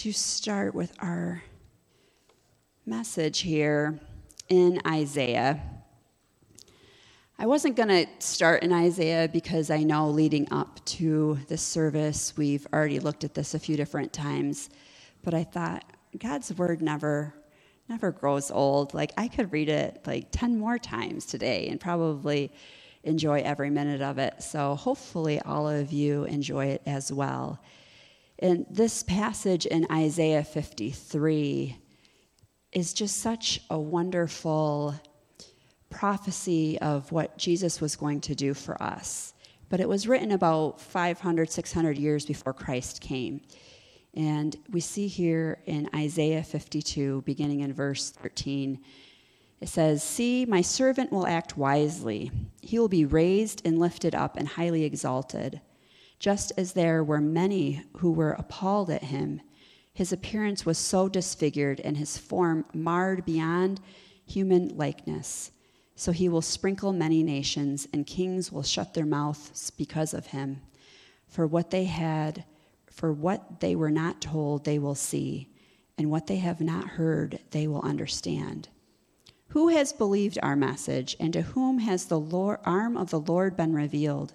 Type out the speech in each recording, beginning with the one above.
to start with our message here in Isaiah. I wasn't going to start in Isaiah because I know leading up to this service, we've already looked at this a few different times. But I thought, God's word never never grows old. Like I could read it like 10 more times today and probably enjoy every minute of it. So hopefully all of you enjoy it as well. And this passage in Isaiah 53 is just such a wonderful prophecy of what Jesus was going to do for us. But it was written about 500, 600 years before Christ came. And we see here in Isaiah 52, beginning in verse 13, it says, See, my servant will act wisely. He will be raised and lifted up and highly exalted. Just as there were many who were appalled at him, his appearance was so disfigured and his form marred beyond human likeness. So he will sprinkle many nations, and kings will shut their mouths because of him. For what they had, for what they were not told, they will see, and what they have not heard, they will understand. Who has believed our message, and to whom has the Lord, arm of the Lord been revealed?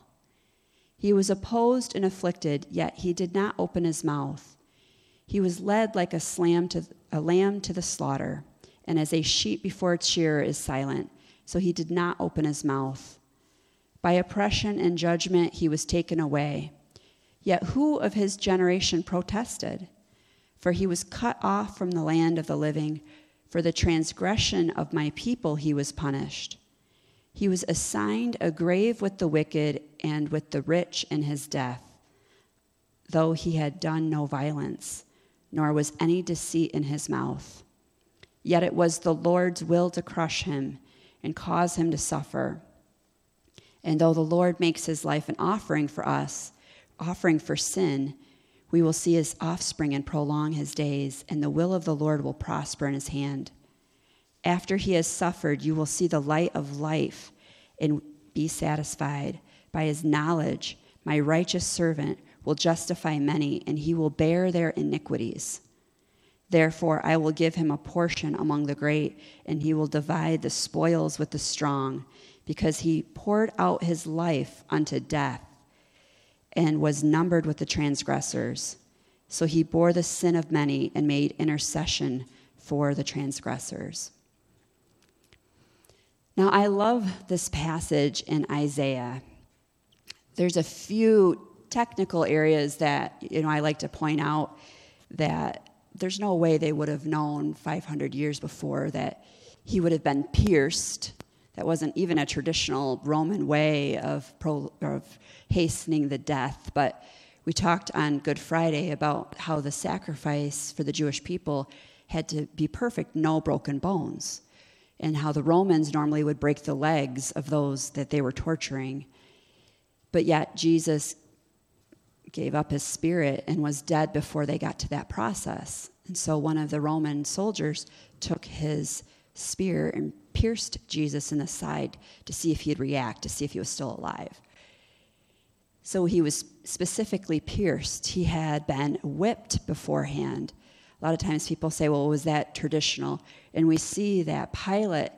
He was opposed and afflicted, yet he did not open his mouth. He was led like a, to, a lamb to the slaughter and as a sheep before its shearer is silent, so he did not open his mouth. By oppression and judgment he was taken away. Yet who of his generation protested? For he was cut off from the land of the living. For the transgression of my people he was punished. He was assigned a grave with the wicked and with the rich in his death, though he had done no violence, nor was any deceit in his mouth. Yet it was the Lord's will to crush him and cause him to suffer. And though the Lord makes his life an offering for us, offering for sin, we will see his offspring and prolong his days, and the will of the Lord will prosper in his hand. After he has suffered, you will see the light of life and be satisfied. By his knowledge, my righteous servant will justify many, and he will bear their iniquities. Therefore, I will give him a portion among the great, and he will divide the spoils with the strong, because he poured out his life unto death and was numbered with the transgressors. So he bore the sin of many and made intercession for the transgressors. Now, I love this passage in Isaiah. There's a few technical areas that you know I like to point out that there's no way they would have known 500 years before that he would have been pierced. That wasn't even a traditional Roman way of, pro, of hastening the death. But we talked on Good Friday about how the sacrifice for the Jewish people had to be perfect, no broken bones, and how the Romans normally would break the legs of those that they were torturing. But yet, Jesus gave up his spirit and was dead before they got to that process. And so one of the Roman soldiers took his spear and pierced Jesus in the side to see if he'd react, to see if he was still alive. So he was specifically pierced. He had been whipped beforehand. A lot of times people say, well, was that traditional? And we see that Pilate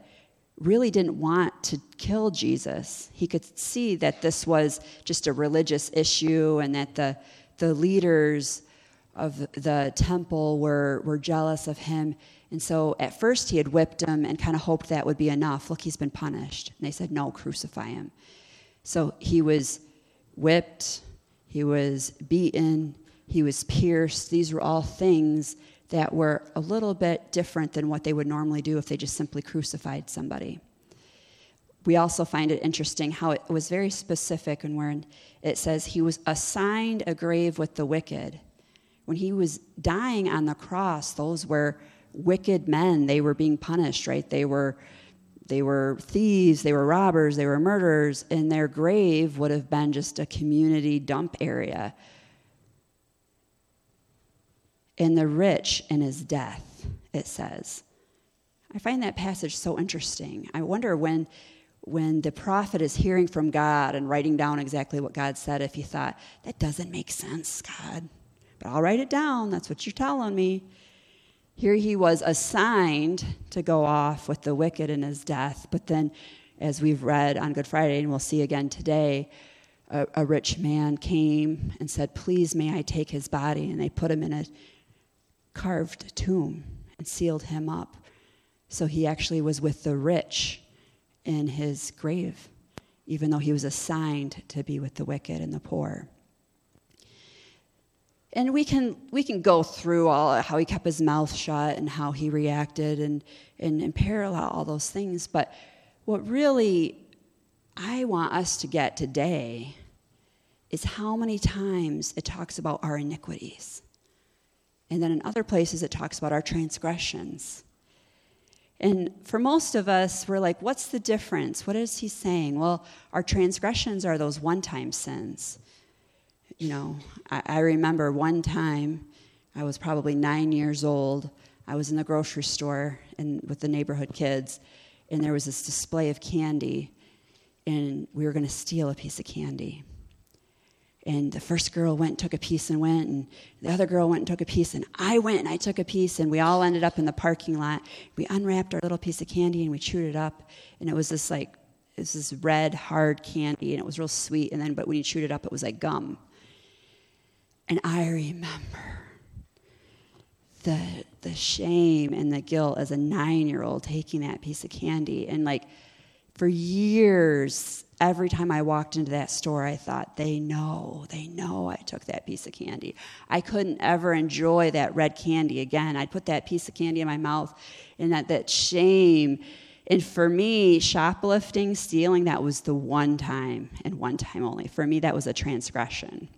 really didn't want to kill Jesus. He could see that this was just a religious issue and that the, the leaders of the temple were, were jealous of him. And so at first he had whipped him and kind of hoped that would be enough. Look, he's been punished. And they said, No, crucify him. So he was whipped, he was beaten, he was pierced. These were all things that were a little bit different than what they would normally do if they just simply crucified somebody. We also find it interesting how it was very specific and where it says he was assigned a grave with the wicked. When he was dying on the cross, those were wicked men. They were being punished, right? They were they were thieves, they were robbers, they were murderers, and their grave would have been just a community dump area and the rich in his death, it says. I find that passage so interesting. I wonder when, when the prophet is hearing from God and writing down exactly what God said, if he thought, that doesn't make sense, God. But I'll write it down. That's what you're telling me. Here he was assigned to go off with the wicked in his death. But then, as we've read on Good Friday, and we'll see again today, a, a rich man came and said, Please, may I take his body? And they put him in a carved tomb and sealed him up. So he actually was with the rich in his grave, even though he was assigned to be with the wicked and the poor. And we can, we can go through all how he kept his mouth shut and how he reacted and, and, and parallel all those things. But what really I want us to get today is how many times it talks about our iniquities. And then in other places, it talks about our transgressions. And for most of us, we're like, what's the difference? What is he saying? Well, our transgressions are those one time sins. You know, I, I, remember one time, I was probably nine years old. I was in the grocery store and with the neighborhood kids, and there was this display of candy, and we were going to steal a piece of candy. And the first girl went and took a piece and went, and the other girl went and took a piece, and I went and I took a piece, and we all ended up in the parking lot. We unwrapped our little piece of candy and we chewed it up, and it was this like, it was this red, hard candy, and it was real sweet. And then, but when you chewed it up, it was like gum. And I remember the the shame and the guilt as a nine year old taking that piece of candy, and like for years every time I walked into that store, I thought, they know, they know I took that piece of candy. I couldn't ever enjoy that red candy again. I'd put that piece of candy in my mouth, and that, that shame. And for me, shoplifting, stealing, that was the one time and one time only. For me, that was a transgression.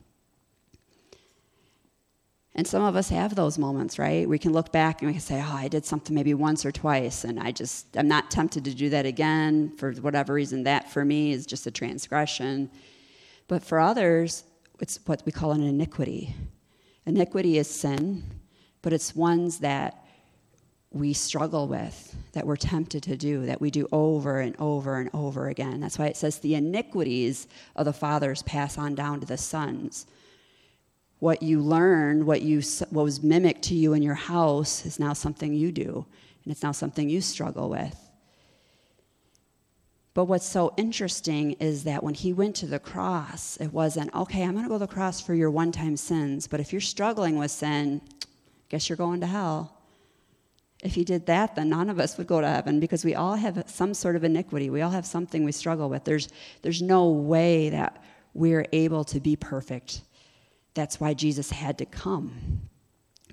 And some of us have those moments, right? We can look back and we can say, oh, I did something maybe once or twice, and I just, I'm not tempted to do that again for whatever reason. That for me is just a transgression. But for others, it's what we call an iniquity. Iniquity is sin, but it's ones that we struggle with, that we're tempted to do, that we do over and over and over again. That's why it says the iniquities of the fathers pass on down to the sons what you learned, what, you, what was mimicked to you in your house, is now something you do, and it's now something you struggle with. But what's so interesting is that when he went to the cross, it wasn't, okay, I'm going to go to the cross for your one time sins, but if you're struggling with sin, guess you're going to hell. If he did that, then none of us would go to heaven because we all have some sort of iniquity. We all have something we struggle with. There's, there's no way that we're able to be perfect that's why Jesus had to come,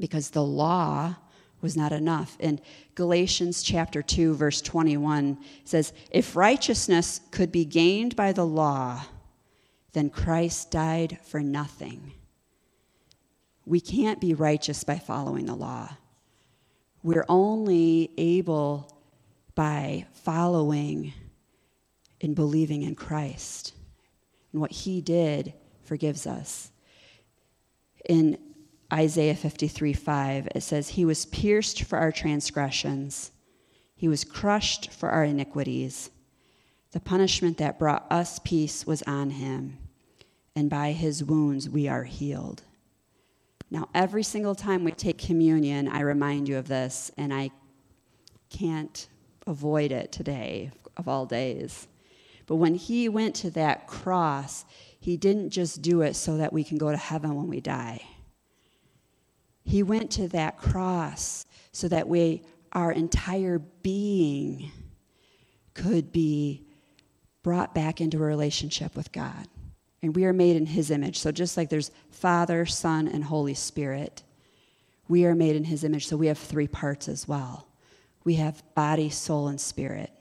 because the law was not enough. In Galatians chapter 2, verse 21 says, If righteousness could be gained by the law, then Christ died for nothing. We can't be righteous by following the law. We're only able by following and believing in Christ. And what he did forgives us in Isaiah 53 5, it says, He was pierced for our transgressions, He was crushed for our iniquities. The punishment that brought us peace was on Him, and by His wounds we are healed. Now, every single time we take communion, I remind you of this, and I can't avoid it today, of all days. But when He went to that cross, he didn't just do it so that we can go to heaven when we die. He went to that cross so that we, our entire being could be brought back into a relationship with God. And we are made in His image. So just like there's Father, Son, and Holy Spirit, we are made in His image. So we have three parts as well we have body, soul, and spirit.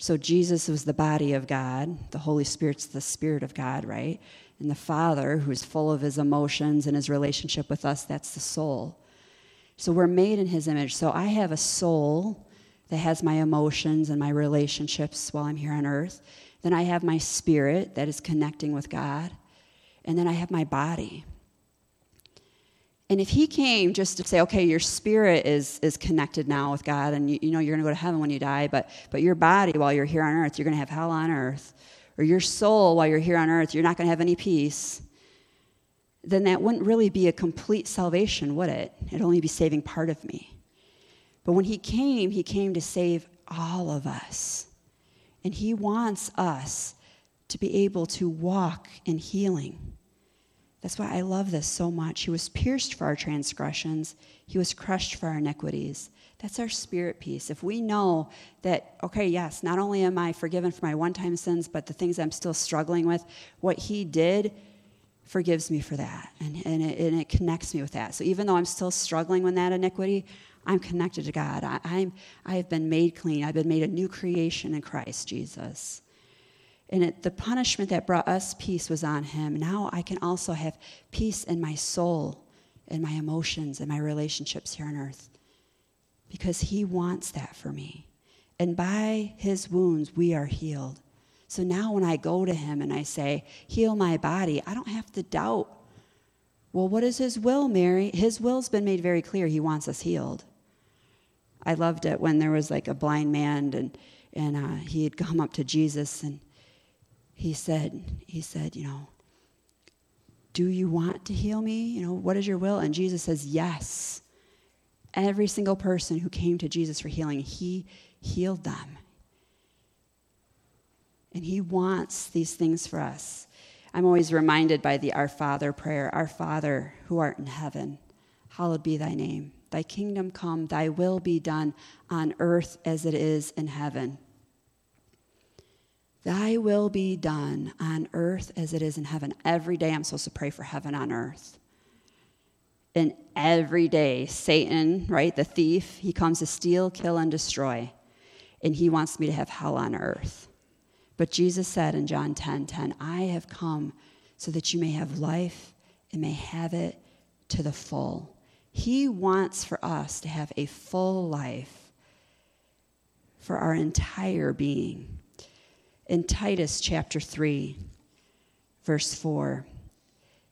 So Jesus was the body of God, the Holy Spirit's the Spirit of God, right? And the Father, who's full of his emotions and his relationship with us, that's the soul. So we're made in his image. So I have a soul that has my emotions and my relationships while I'm here on earth. Then I have my spirit that is connecting with God. And then I have my body. And if he came just to say, okay, your spirit is, is connected now with God, and you, you know you're going to go to heaven when you die, but, but your body, while you're here on earth, you're going to have hell on earth, or your soul, while you're here on earth, you're not going to have any peace, then that wouldn't really be a complete salvation, would it? It'd only be saving part of me. But when he came, he came to save all of us. And he wants us to be able to walk in healing that's why I love this so much. He was pierced for our transgressions, he was crushed for our iniquities. That's our spirit peace. If we know that, okay, yes, not only am I forgiven for my one time sins, but the things I'm still struggling with, what he did forgives me for that. And, and, it, and it connects me with that. So even though I'm still struggling with that iniquity, I'm connected to God. I, I'm, I have been made clean. I've been made a new creation in Christ Jesus. And it, the punishment that brought us peace was on him. Now I can also have peace in my soul, in my emotions, in my relationships here on earth. Because he wants that for me. And by his wounds, we are healed. So now when I go to him and I say, Heal my body, I don't have to doubt. Well, what is his will, Mary? His will's been made very clear. He wants us healed. I loved it when there was like a blind man and, and uh, he had come up to Jesus and he said, he said, you know, do you want to heal me? You know, what is your will? And Jesus says, yes. Every single person who came to Jesus for healing, he healed them. And he wants these things for us. I'm always reminded by the Our Father prayer Our Father who art in heaven, hallowed be thy name. Thy kingdom come, thy will be done on earth as it is in heaven. Thy will be done on earth as it is in heaven. Every day I'm supposed to pray for heaven on earth. And every day, Satan, right, the thief, he comes to steal, kill, and destroy. And he wants me to have hell on earth. But Jesus said in John 10 10, I have come so that you may have life and may have it to the full. He wants for us to have a full life for our entire being in Titus chapter 3, verse 4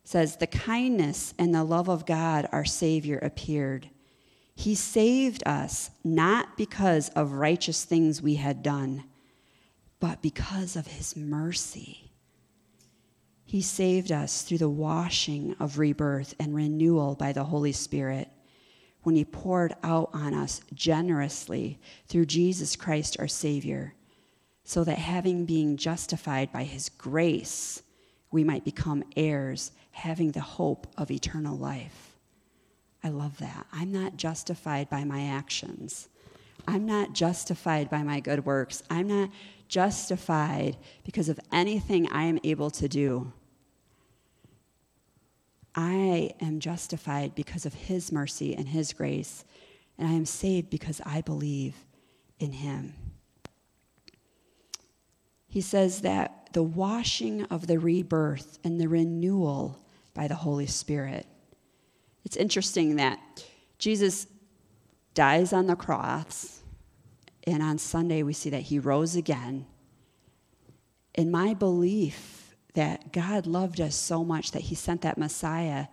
says, The kindness and the love of God, our Savior, appeared. He saved us not because of righteous things we had done, but because of His mercy. He saved us through the washing of rebirth and renewal by the Holy Spirit when He poured out on us generously through Jesus Christ our Savior so that having been justified by his grace, we might become heirs, having the hope of eternal life. I love that. I'm not justified by my actions. I'm not justified by my good works. I'm not justified because of anything I am able to do. I am justified because of His mercy and His grace, and I am saved because I believe in Him he says that the washing of the rebirth and the renewal by the Holy Spirit. It's interesting that Jesus dies on the cross, and on Sunday we see that he rose again. In my belief that God loved us so much that he sent that Messiah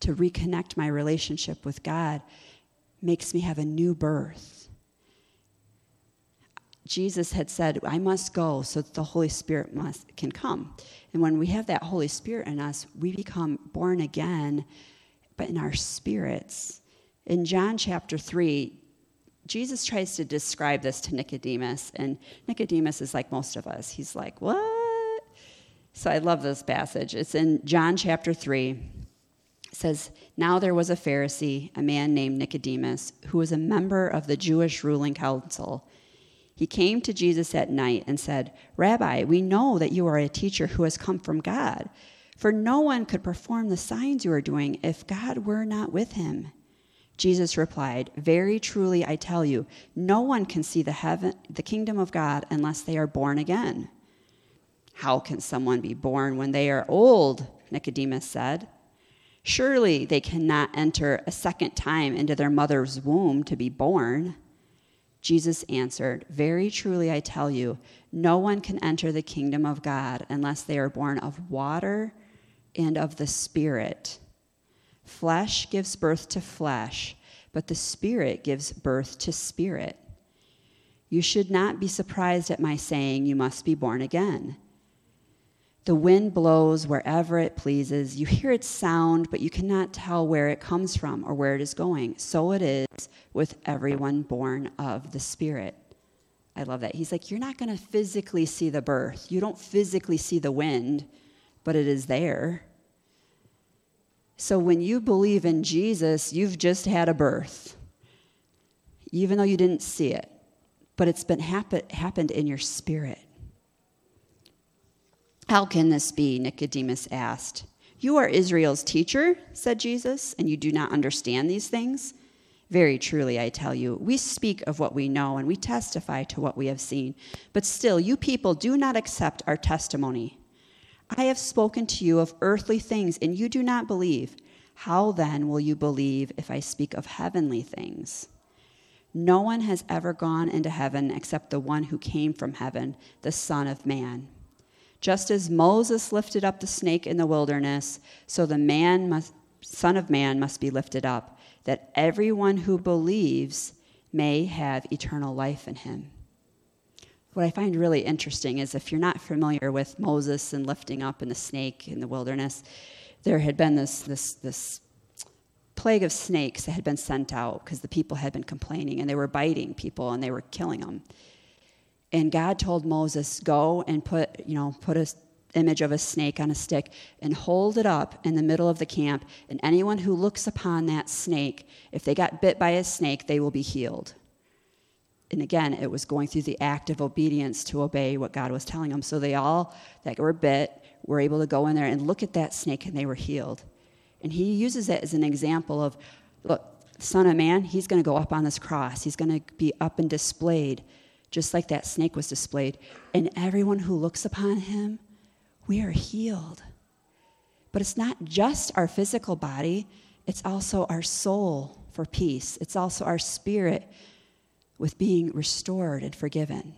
to reconnect my relationship with God makes me have a new birth Jesus had said, I must go so that the Holy Spirit must, can come. And when we have that Holy Spirit in us, we become born again, but in our spirits. In John chapter 3, Jesus tries to describe this to Nicodemus, and Nicodemus is like most of us. He's like, What? So I love this passage. It's in John chapter 3, It says, Now there was a Pharisee, a man named Nicodemus, who was a member of the Jewish ruling council. He came to Jesus at night and said, Rabbi, we know that you are a teacher who has come from God, for no one could perform the signs you are doing if God were not with him. Jesus replied, Very truly I tell you, no one can see the heaven the kingdom of God unless they are born again. How can someone be born when they are old? Nicodemus said. Surely they cannot enter a second time into their mother's womb to be born. Jesus answered, Very truly I tell you, no one can enter the kingdom of God unless they are born of water and of the Spirit. Flesh gives birth to flesh, but the Spirit gives birth to spirit. You should not be surprised at my saying, You must be born again. The wind blows wherever it pleases. You hear its sound, but you cannot tell where it comes from or where it is going. So it is with everyone born of the Spirit. I love that. He's like, You're not going to physically see the birth. You don't physically see the wind, but it is there. So when you believe in Jesus, you've just had a birth, even though you didn't see it, but it's been happen- happened in your spirit. How can this be? Nicodemus asked. You are Israel's teacher, said Jesus, and you do not understand these things? Very truly, I tell you, we speak of what we know and we testify to what we have seen. But still, you people do not accept our testimony. I have spoken to you of earthly things, and you do not believe. How then will you believe if I speak of heavenly things? No one has ever gone into heaven except the one who came from heaven, the Son of Man. Just as Moses lifted up the snake in the wilderness, so the man must, Son of Man must be lifted up, that everyone who believes may have eternal life in him. What I find really interesting is if you're not familiar with Moses and lifting up in the snake in the wilderness, there had been this, this, this plague of snakes that had been sent out because the people had been complaining and they were biting people and they were killing them and God told Moses, "Go and put, you know, put a image of a snake on a stick and hold it up in the middle of the camp, and anyone who looks upon that snake, if they got bit by a snake, they will be healed." And again, it was going through the act of obedience to obey what God was telling them. So they all that were bit were able to go in there and look at that snake and they were healed. And he uses it as an example of look, Son of Man, he's going to go up on this cross. He's going to be up and displayed just like that snake was displayed. And everyone who looks upon him, we are healed. But it's not just our physical body, it's also our soul for peace, it's also our spirit with being restored and forgiven.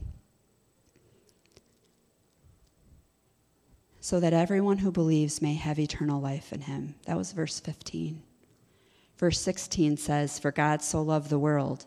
So that everyone who believes may have eternal life in him. That was verse 15. Verse 16 says, For God so loved the world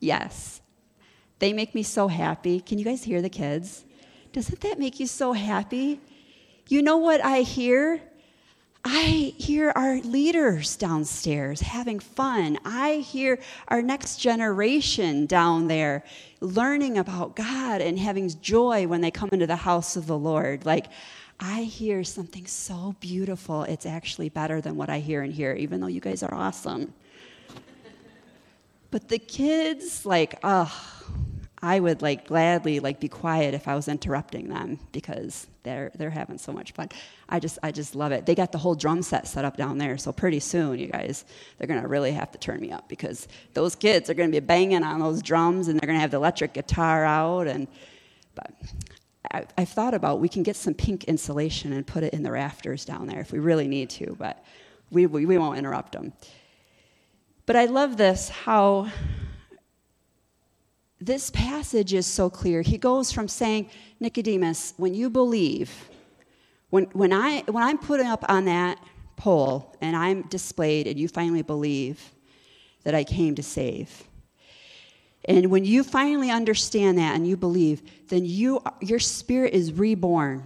Yes. They make me so happy. Can you guys hear the kids? Doesn't that make you so happy? You know what I hear? I hear our leaders downstairs having fun. I hear our next generation down there learning about God and having joy when they come into the house of the Lord. Like, I hear something so beautiful. It's actually better than what I hear in here, even though you guys are awesome. But the kids, like, oh, I would like gladly like be quiet if I was interrupting them because they're they're having so much fun. I just I just love it. They got the whole drum set set up down there, so pretty soon, you guys, they're gonna really have to turn me up because those kids are gonna be banging on those drums and they're gonna have the electric guitar out and but I, I've thought about we can get some pink insulation and put it in the rafters down there if we really need to, but we, we, we won't interrupt them. But I love this how this passage is so clear. He goes from saying, Nicodemus, when you believe, when, when, I, when I'm putting up on that pole and I'm displayed and you finally believe that I came to save. And when you finally understand that and you believe, then you, your spirit is reborn.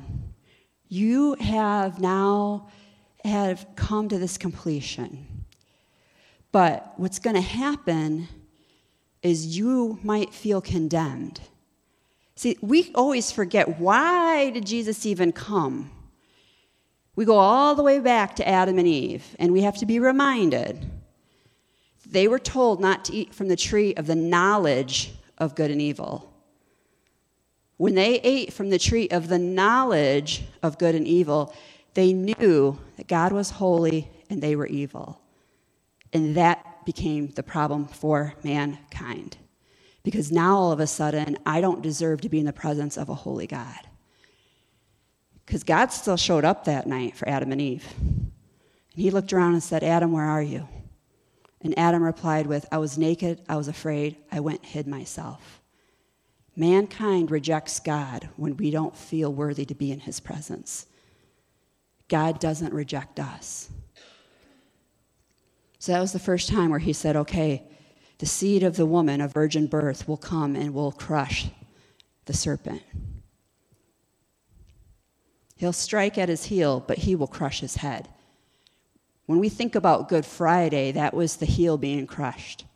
You have now have come to this completion. But what's going to happen is you might feel condemned. See, we always forget why did Jesus even come? We go all the way back to Adam and Eve, and we have to be reminded. They were told not to eat from the tree of the knowledge of good and evil. When they ate from the tree of the knowledge of good and evil, they knew that God was holy and they were evil. And that became the problem for mankind. Because now all of a sudden, I don't deserve to be in the presence of a holy God. Because God still showed up that night for Adam and Eve. And he looked around and said, Adam, where are you? And Adam replied with, I was naked, I was afraid, I went hid myself. Mankind rejects God when we don't feel worthy to be in his presence. God doesn't reject us. So that was the first time where he said, okay, the seed of the woman, a virgin birth, will come and will crush the serpent. He'll strike at his heel, but he will crush his head. When we think about Good Friday, that was the heel being crushed.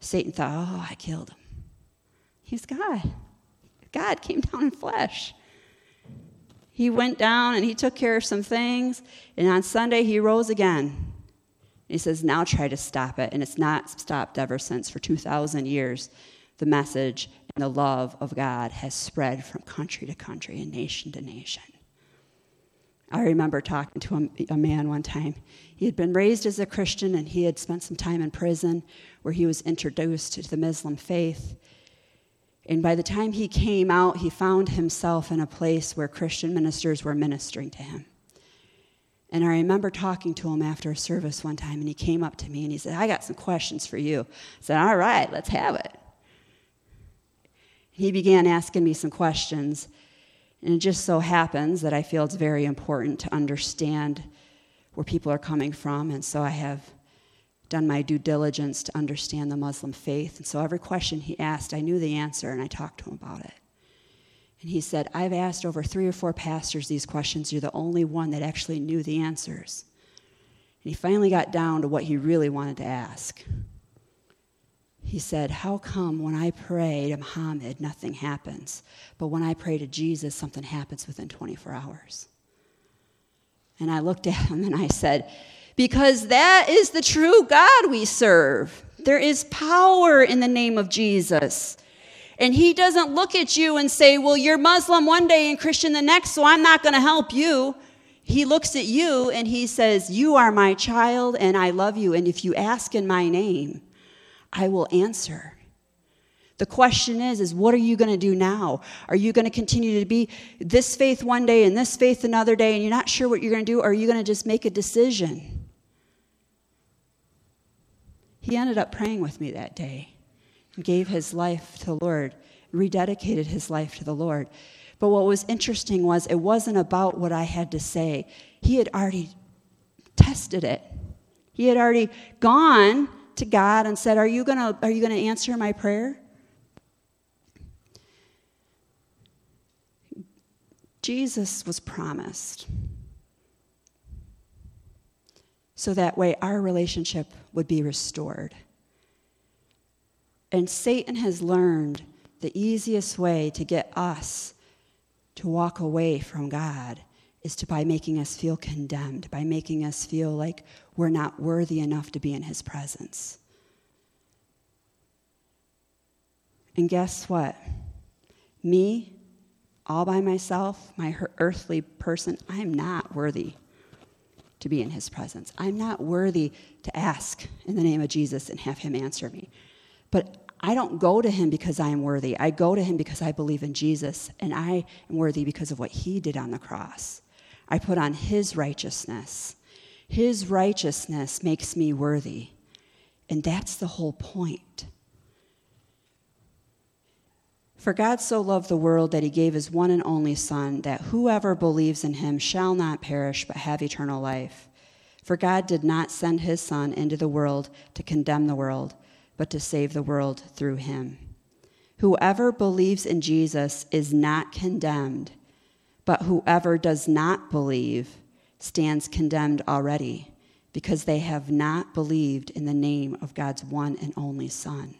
Satan thought, oh, I killed him. He's God. God came down in flesh. He went down and he took care of some things, and on Sunday he rose again. He says, Now try to stop it. And it's not stopped ever since. For 2,000 years, the message and the love of God has spread from country to country and nation to nation. I remember talking to a, a, man one time. He had been raised as a Christian and he had spent some time in prison where he was introduced to the Muslim faith. And by the time he came out, he found himself in a place where Christian ministers were ministering to him. And I remember talking to him after a service one time, and he came up to me and he said, I got some questions for you. I said, All right, let's have it. He began asking me some questions, and it just so happens that I feel it's very important to understand where people are coming from, and so I have done my due diligence to understand the Muslim faith. And so every question he asked, I knew the answer, and I talked to him about it. And he said, I've asked over three or four pastors these questions. You're the only one that actually knew the answers. And he finally got down to what he really wanted to ask. He said, How come when I pray to Muhammad, nothing happens, but when I pray to Jesus, something happens within 24 hours? And I looked at him and I said, Because that is the true God we serve. There is power in the name of Jesus. And he doesn't look at you and say, Well, you're Muslim one day and Christian the next, so I'm not going to help you. He looks at you and he says, You are my child and I love you. And if you ask in my name, I will answer. The question is, is what are you going to do now? Are you going to continue to be this faith one day and this faith another day and you're not sure what you're going to do? Or are you going to just make a decision? He ended up praying with me that day gave his life to the Lord, rededicated his life to the Lord. But what was interesting was it wasn't about what I had to say. He had already tested it. He had already gone to God and said, Are you gonna, are you gonna answer my prayer? Jesus was promised. So that way our relationship would be restored. And Satan has learned the easiest way to get us to walk away from God is to by making us feel condemned, by making us feel like we're not worthy enough to be in his presence. And guess what? Me, all by myself, my earthly person, I am not worthy to be in his presence. I'm not worthy to ask in the name of Jesus and have him answer me. But I don't go to him because I am worthy. I go to him because I believe in Jesus, and I am worthy because of what he did on the cross. I put on his righteousness. His righteousness makes me worthy. And that's the whole point. For God so loved the world that he gave his one and only Son, that whoever believes in him shall not perish but have eternal life. For God did not send his Son into the world to condemn the world, but to save the world through him. Whoever believes in Jesus is not condemned, but whoever does not believe stands condemned already, because they have not believed in the name of God's one and only Son.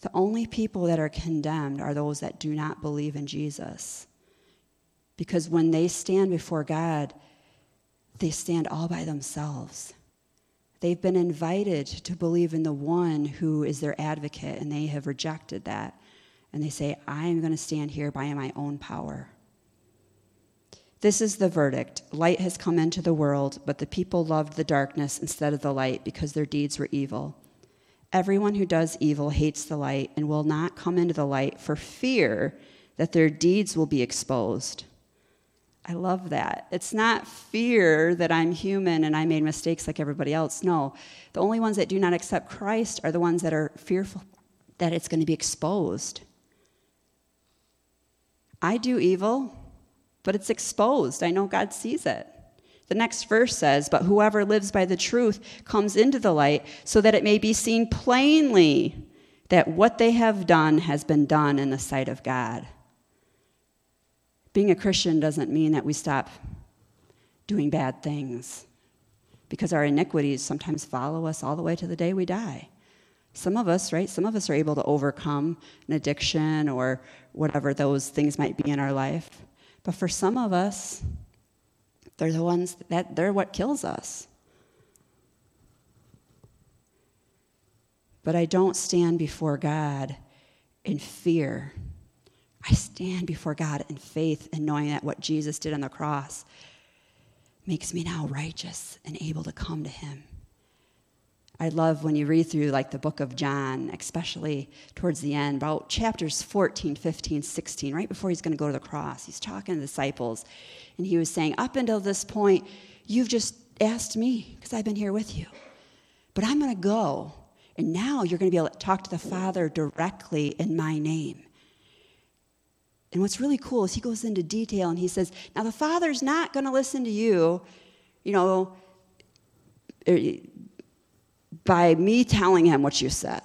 The only people that are condemned are those that do not believe in Jesus. Because when they stand before God, they stand all by themselves. They've been invited to believe in the one who is their advocate, and they have rejected that. And they say, I am going to stand here by my own power. This is the verdict light has come into the world, but the people loved the darkness instead of the light because their deeds were evil. Everyone who does evil hates the light and will not come into the light for fear that their deeds will be exposed. I love that. It's not fear that I'm human and I made mistakes like everybody else. No. The only ones that do not accept Christ are the ones that are fearful that it's going to be exposed. I do evil, but it's exposed. I know God sees it. The next verse says, But whoever lives by the truth comes into the light, so that it may be seen plainly that what they have done has been done in the sight of God. Being a Christian doesn't mean that we stop doing bad things, because our iniquities sometimes follow us all the way to the day we die. Some of us, right? Some of us are able to overcome an addiction or whatever those things might be in our life. But for some of us, they're the ones that they're what kills us. But I don't stand before God in fear. I stand before God in faith and knowing that what Jesus did on the cross makes me now righteous and able to come to him. I love when you read through like the book of John, especially towards the end, about chapters 14, 15, 16, right before he's going to go to the cross. He's talking to the disciples, and he was saying, Up until this point, you've just asked me because I've been here with you. But I'm going to go, and now you're going to be able to talk to the Father directly in my name. And what's really cool is he goes into detail and he says, Now the Father's not going to listen to you, you know, er, by me telling him what you said.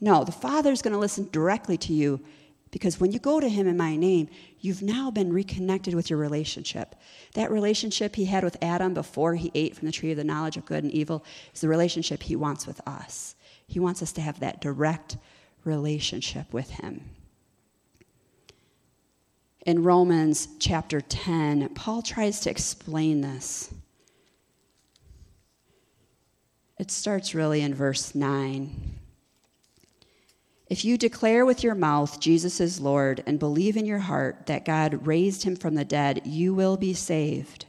No, the Father's going to listen directly to you because when you go to him in my name, you've now been reconnected with your relationship. That relationship he had with Adam before he ate from the tree of the knowledge of good and evil is the relationship he wants with us. He wants us to have that direct relationship with him. In Romans chapter 10, Paul tries to explain this. It starts really in verse 9. If you declare with your mouth Jesus is Lord and believe in your heart that God raised him from the dead, you will be saved.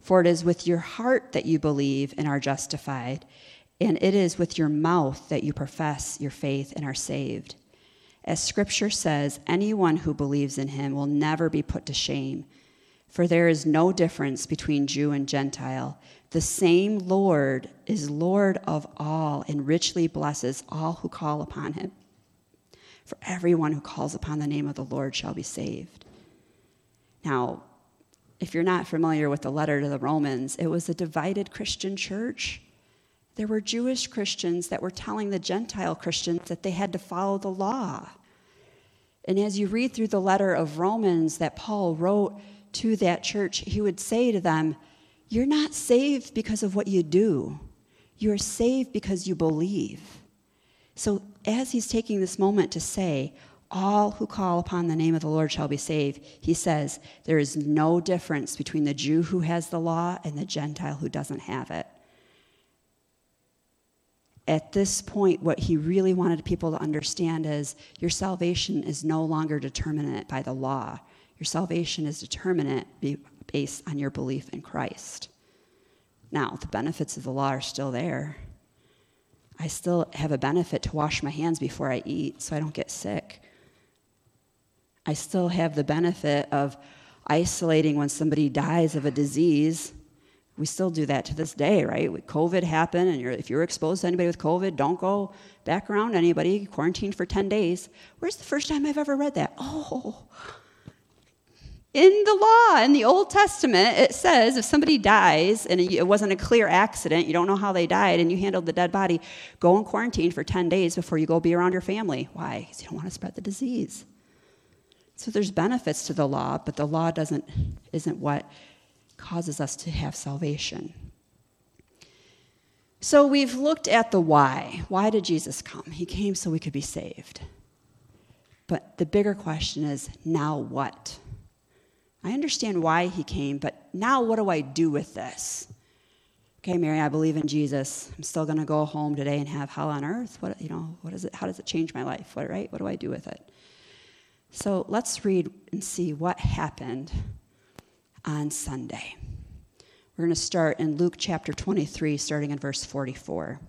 For it is with your heart that you believe and are justified, and it is with your mouth that you profess your faith and are saved. As scripture says, anyone who believes in him will never be put to shame. For there is no difference between Jew and Gentile. The same Lord is Lord of all and richly blesses all who call upon him. For everyone who calls upon the name of the Lord shall be saved. Now, if you're not familiar with the letter to the Romans, it was a divided Christian church. There were Jewish Christians that were telling the Gentile Christians that they had to follow the law. And as you read through the letter of Romans that Paul wrote to that church, he would say to them, You're not saved because of what you do, you're saved because you believe. So, as he's taking this moment to say, all who call upon the name of the Lord shall be saved. He says, There is no difference between the Jew who has the law and the Gentile who doesn't have it. At this point, what he really wanted people to understand is your salvation is no longer determinate by the law. Your salvation is determinate based on your belief in Christ. Now, the benefits of the law are still there. I still have a benefit to wash my hands before I eat so I don't get sick. I still have the benefit of isolating when somebody dies of a disease. We still do that to this day, right? COVID happened, and you're, if you're exposed to anybody with COVID, don't go back around anybody, quarantine for 10 days. Where's the first time I've ever read that? Oh, In the law, in the Old Testament, it says if somebody dies and it wasn't a clear accident, you don't know how they died, and you handled the dead body, go in quarantine for 10 days before you go be around your family. Why? Because you don't want to spread the disease. So there's benefits to the law, but the law doesn't, isn't what causes us to have salvation. So we've looked at the why. Why did Jesus come? He came so we could be saved. But the bigger question is now what? I understand why he came, but now what do I do with this? Okay, Mary, I believe in Jesus. I'm still going to go home today and have hell on earth. What, you know, what is it? How does it change my life? What, right? What do I do with it? So let's read and see what happened on Sunday. We're going to start in Luke chapter 23, starting in verse 44.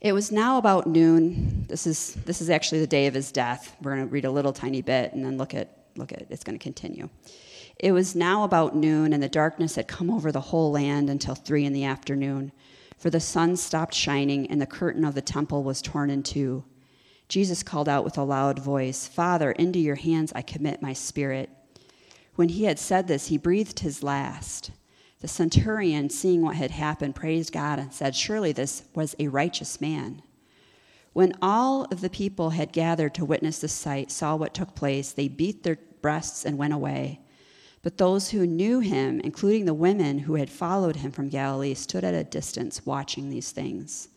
It was now about noon. This is, this is actually the day of his death. We're going to read a little tiny bit and then look at look at it's going to continue. It was now about noon, and the darkness had come over the whole land until three in the afternoon, for the sun stopped shining, and the curtain of the temple was torn in two. Jesus called out with a loud voice, Father, into your hands I commit my spirit. When he had said this, he breathed his last. The centurion, seeing what had happened, praised God and said, Surely this was a righteous man. When all of the people had gathered to witness the sight, saw what took place, they beat their breasts and went away. But those who knew him, including the women who had followed him from Galilee, stood at a distance watching these things.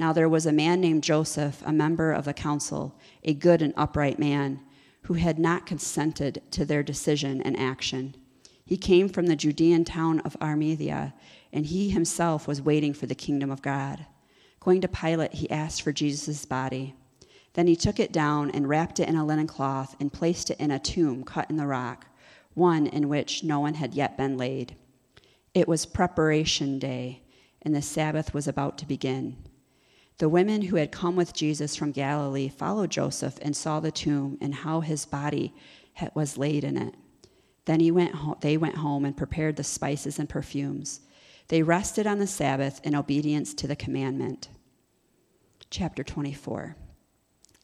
Now there was a man named Joseph, a member of the council, a good and upright man, who had not consented to their decision and action. He came from the Judean town of Arimathea, and he himself was waiting for the kingdom of God. Going to Pilate, he asked for Jesus' body. Then he took it down and wrapped it in a linen cloth and placed it in a tomb cut in the rock, one in which no one had yet been laid. It was preparation day, and the Sabbath was about to begin. The women who had come with Jesus from Galilee followed Joseph and saw the tomb and how his body was laid in it. Then he went home, they went home and prepared the spices and perfumes. They rested on the Sabbath in obedience to the commandment. Chapter 24.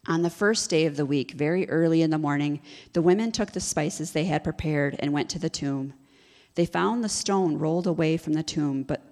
On the first day of the week, very early in the morning, the women took the spices they had prepared and went to the tomb. They found the stone rolled away from the tomb, but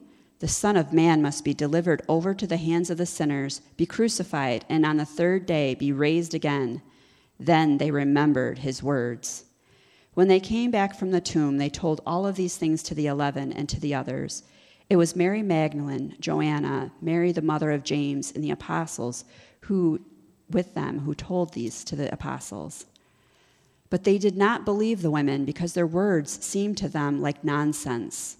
The Son of Man must be delivered over to the hands of the sinners, be crucified, and on the third day be raised again. Then they remembered his words. When they came back from the tomb, they told all of these things to the eleven and to the others. It was Mary Magdalene, Joanna, Mary the mother of James, and the apostles who with them who told these to the apostles. But they did not believe the women because their words seemed to them like nonsense.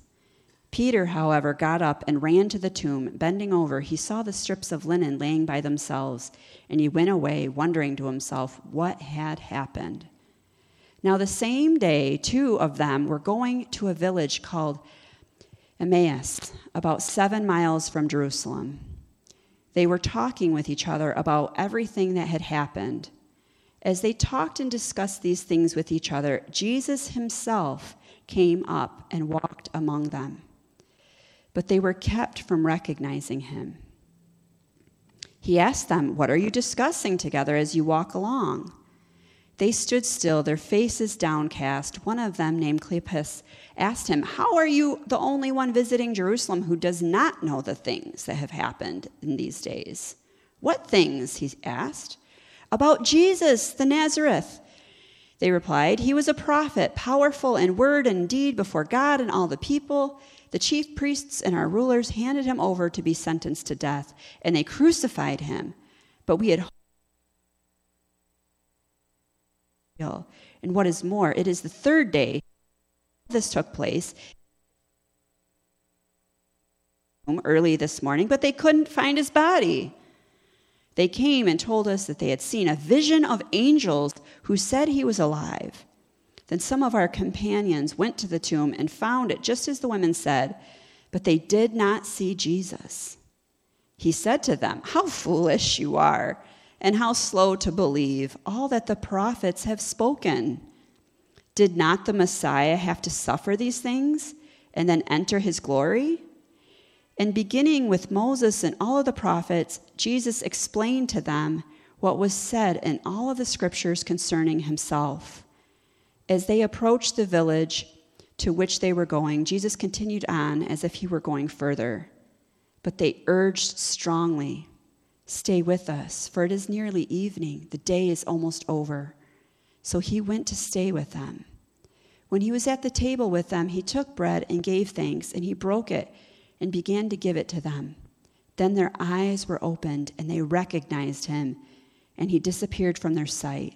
Peter, however, got up and ran to the tomb. Bending over, he saw the strips of linen laying by themselves, and he went away, wondering to himself what had happened. Now, the same day, two of them were going to a village called Emmaus, about seven miles from Jerusalem. They were talking with each other about everything that had happened. As they talked and discussed these things with each other, Jesus himself came up and walked among them. But they were kept from recognizing him. He asked them, What are you discussing together as you walk along? They stood still, their faces downcast. One of them, named Cleopas, asked him, How are you the only one visiting Jerusalem who does not know the things that have happened in these days? What things? he asked. About Jesus, the Nazareth. They replied, He was a prophet, powerful in word and deed before God and all the people. The chief priests and our rulers handed him over to be sentenced to death, and they crucified him. But we had and what is more, it is the third day this took place early this morning, but they couldn't find his body. They came and told us that they had seen a vision of angels who said he was alive. Then some of our companions went to the tomb and found it just as the women said, but they did not see Jesus. He said to them, How foolish you are, and how slow to believe all that the prophets have spoken. Did not the Messiah have to suffer these things and then enter his glory? And beginning with Moses and all of the prophets, Jesus explained to them what was said in all of the scriptures concerning himself. As they approached the village to which they were going, Jesus continued on as if he were going further. But they urged strongly, Stay with us, for it is nearly evening. The day is almost over. So he went to stay with them. When he was at the table with them, he took bread and gave thanks, and he broke it and began to give it to them. Then their eyes were opened, and they recognized him, and he disappeared from their sight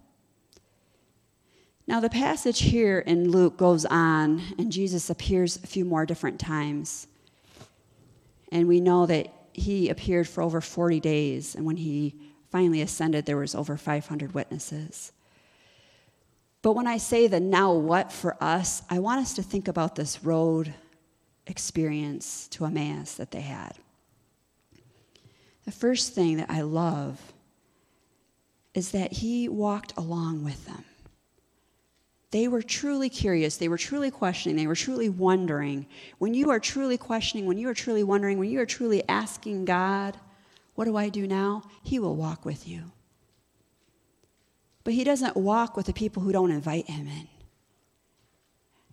Now, the passage here in Luke goes on, and Jesus appears a few more different times. And we know that he appeared for over 40 days, and when he finally ascended, there was over 500 witnesses. But when I say the now what for us, I want us to think about this road experience to Emmaus that they had. The first thing that I love is that he walked along with them. They were truly curious. They were truly questioning. They were truly wondering. When you are truly questioning, when you are truly wondering, when you are truly asking God, what do I do now? He will walk with you. But He doesn't walk with the people who don't invite Him in.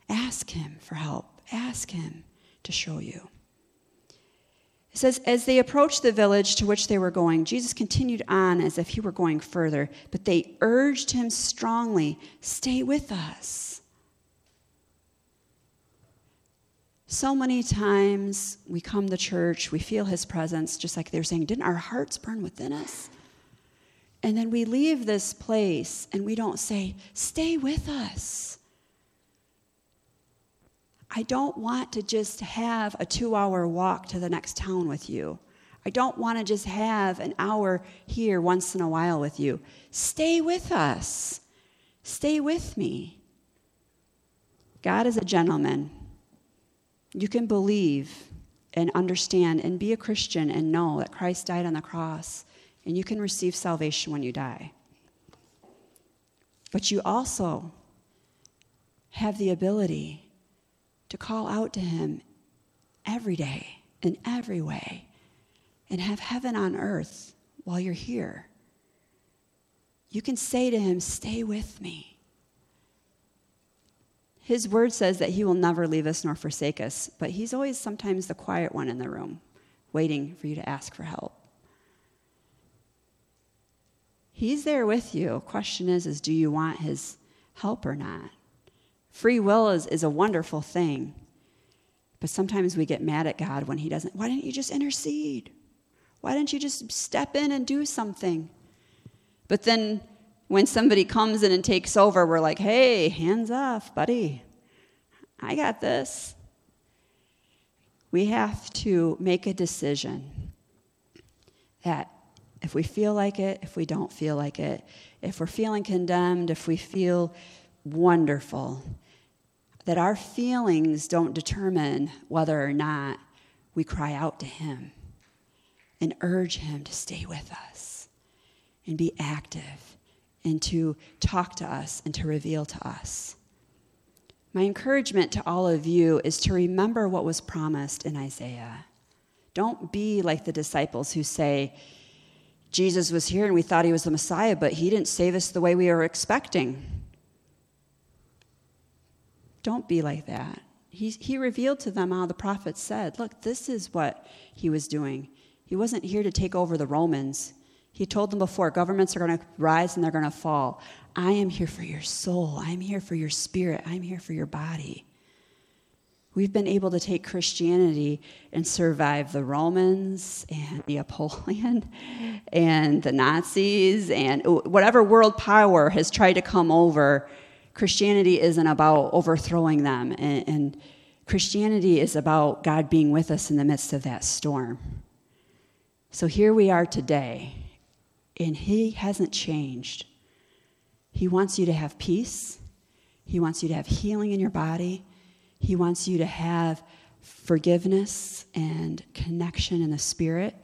Ask Him for help, ask Him to show you. It says, As they approached the village to which they were going, Jesus continued on as if he were going further, but they urged him strongly, Stay with us. So many times we come to church, we feel his presence, just like they're saying, Didn't our hearts burn within us? And then we leave this place and we don't say, Stay with us. I don't want to just have a two hour walk to the next town with you. I don't want to just have an hour here once in a while with you. Stay with us. Stay with me. God is a gentleman. You can believe and understand and be a Christian and know that Christ died on the cross, and you can receive salvation when you die. But you also have the ability to call out to Him every day in every way and have heaven on earth while you're here. You can say to Him, Stay with me. His word says that He will never leave us nor forsake us, but He's always sometimes the quiet one in the room, waiting for you to ask for help. He's there with you. Question is, is do you want his help or not? Free will is, is a wonderful thing. But sometimes we get mad at God when He doesn't. Why didn't you just intercede? Why didn't you just step in and do something? But then when somebody comes in and takes over, we're like, hey, hands off, buddy. I got this. We have to make a decision that if we feel like it, if we don't feel like it, if we're feeling condemned, if we feel wonderful, that our feelings don't determine whether or not we cry out to Him and urge Him to stay with us and be active and to talk to us and to reveal to us. My encouragement to all of you is to remember what was promised in Isaiah. Don't be like the disciples who say, Jesus was here and we thought he was the Messiah, but he didn't save us the way we were expecting. Don't be like that. He, he revealed to them how the prophets said, Look, this is what he was doing. He wasn't here to take over the Romans. He told them before governments are going to rise and they're going to fall. I am here for your soul. I'm here for your spirit. I'm here for your body. We've been able to take Christianity and survive the Romans and the Napoleon and the Nazis and whatever world power has tried to come over. Christianity isn't about overthrowing them, and, and Christianity is about God being with us in the midst of that storm. So here we are today, and He hasn't changed. He wants you to have peace, He wants you to have healing in your body, He wants you to have forgiveness and connection in the Spirit.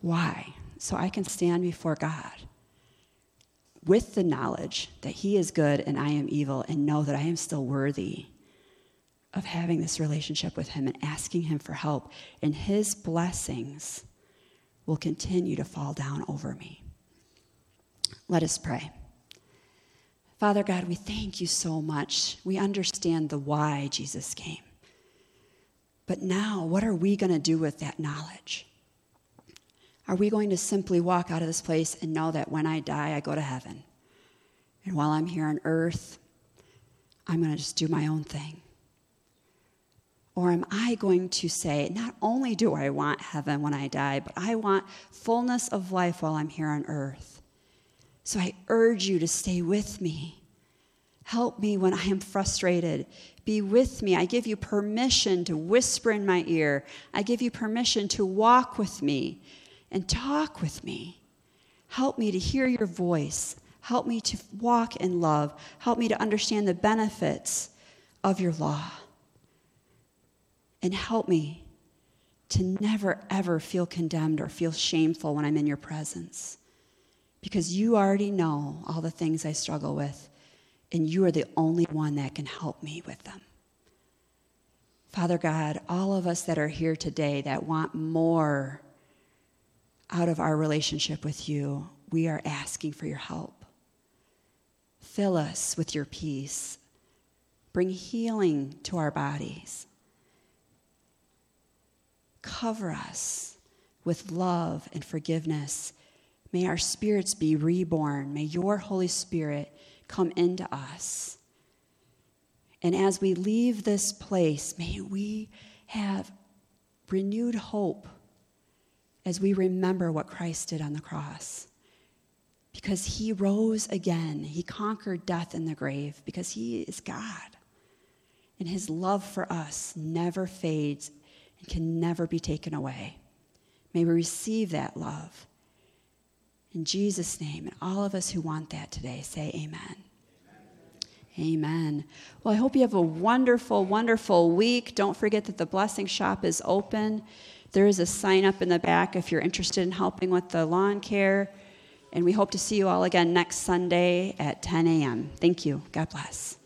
Why? So I can stand before God with the knowledge that He is good and I am evil, and know that I am still worthy of having this relationship with Him and asking Him for help. And His blessings will continue to fall down over me. Let us pray. Father God, we thank you so much. We understand the why Jesus came. But now, what are we going to do with that knowledge? Are we going to simply walk out of this place and know that when I die, I go to heaven? And while I'm here on earth, I'm going to just do my own thing? Or am I going to say, not only do I want heaven when I die, but I want fullness of life while I'm here on earth? So I urge you to stay with me. Help me when I am frustrated. Be with me. I give you permission to whisper in my ear. I give you permission to walk with me and talk with me. Help me to hear your voice. Help me to walk in love. Help me to understand the benefits of your law and help me to never, ever feel condemned or feel shameful when I'm in your presence. Because you already know all the things I struggle with, and you are the only one that can help me with them. Father God, all of us that are here today that want more out of our relationship with you, we are asking for your help. Fill us with your peace. Bring healing to our bodies cover us with love and forgiveness. May our spirits be reborn. May your Holy Spirit come into us. And as we leave this place, may we have renewed hope as we remember what Christ did on the cross. Because he rose again, he conquered death in the grave, because he is God. And his love for us never fades and can never be taken away. May we receive that love. In Jesus' name, and all of us who want that today, say amen. Amen. Well, I hope you have a wonderful, wonderful week. Don't forget that the Blessing Shop is open. There is a sign up in the back if you're interested in helping with the lawn care. And we hope to see you all again next Sunday at 10 a.m. Thank you. God bless.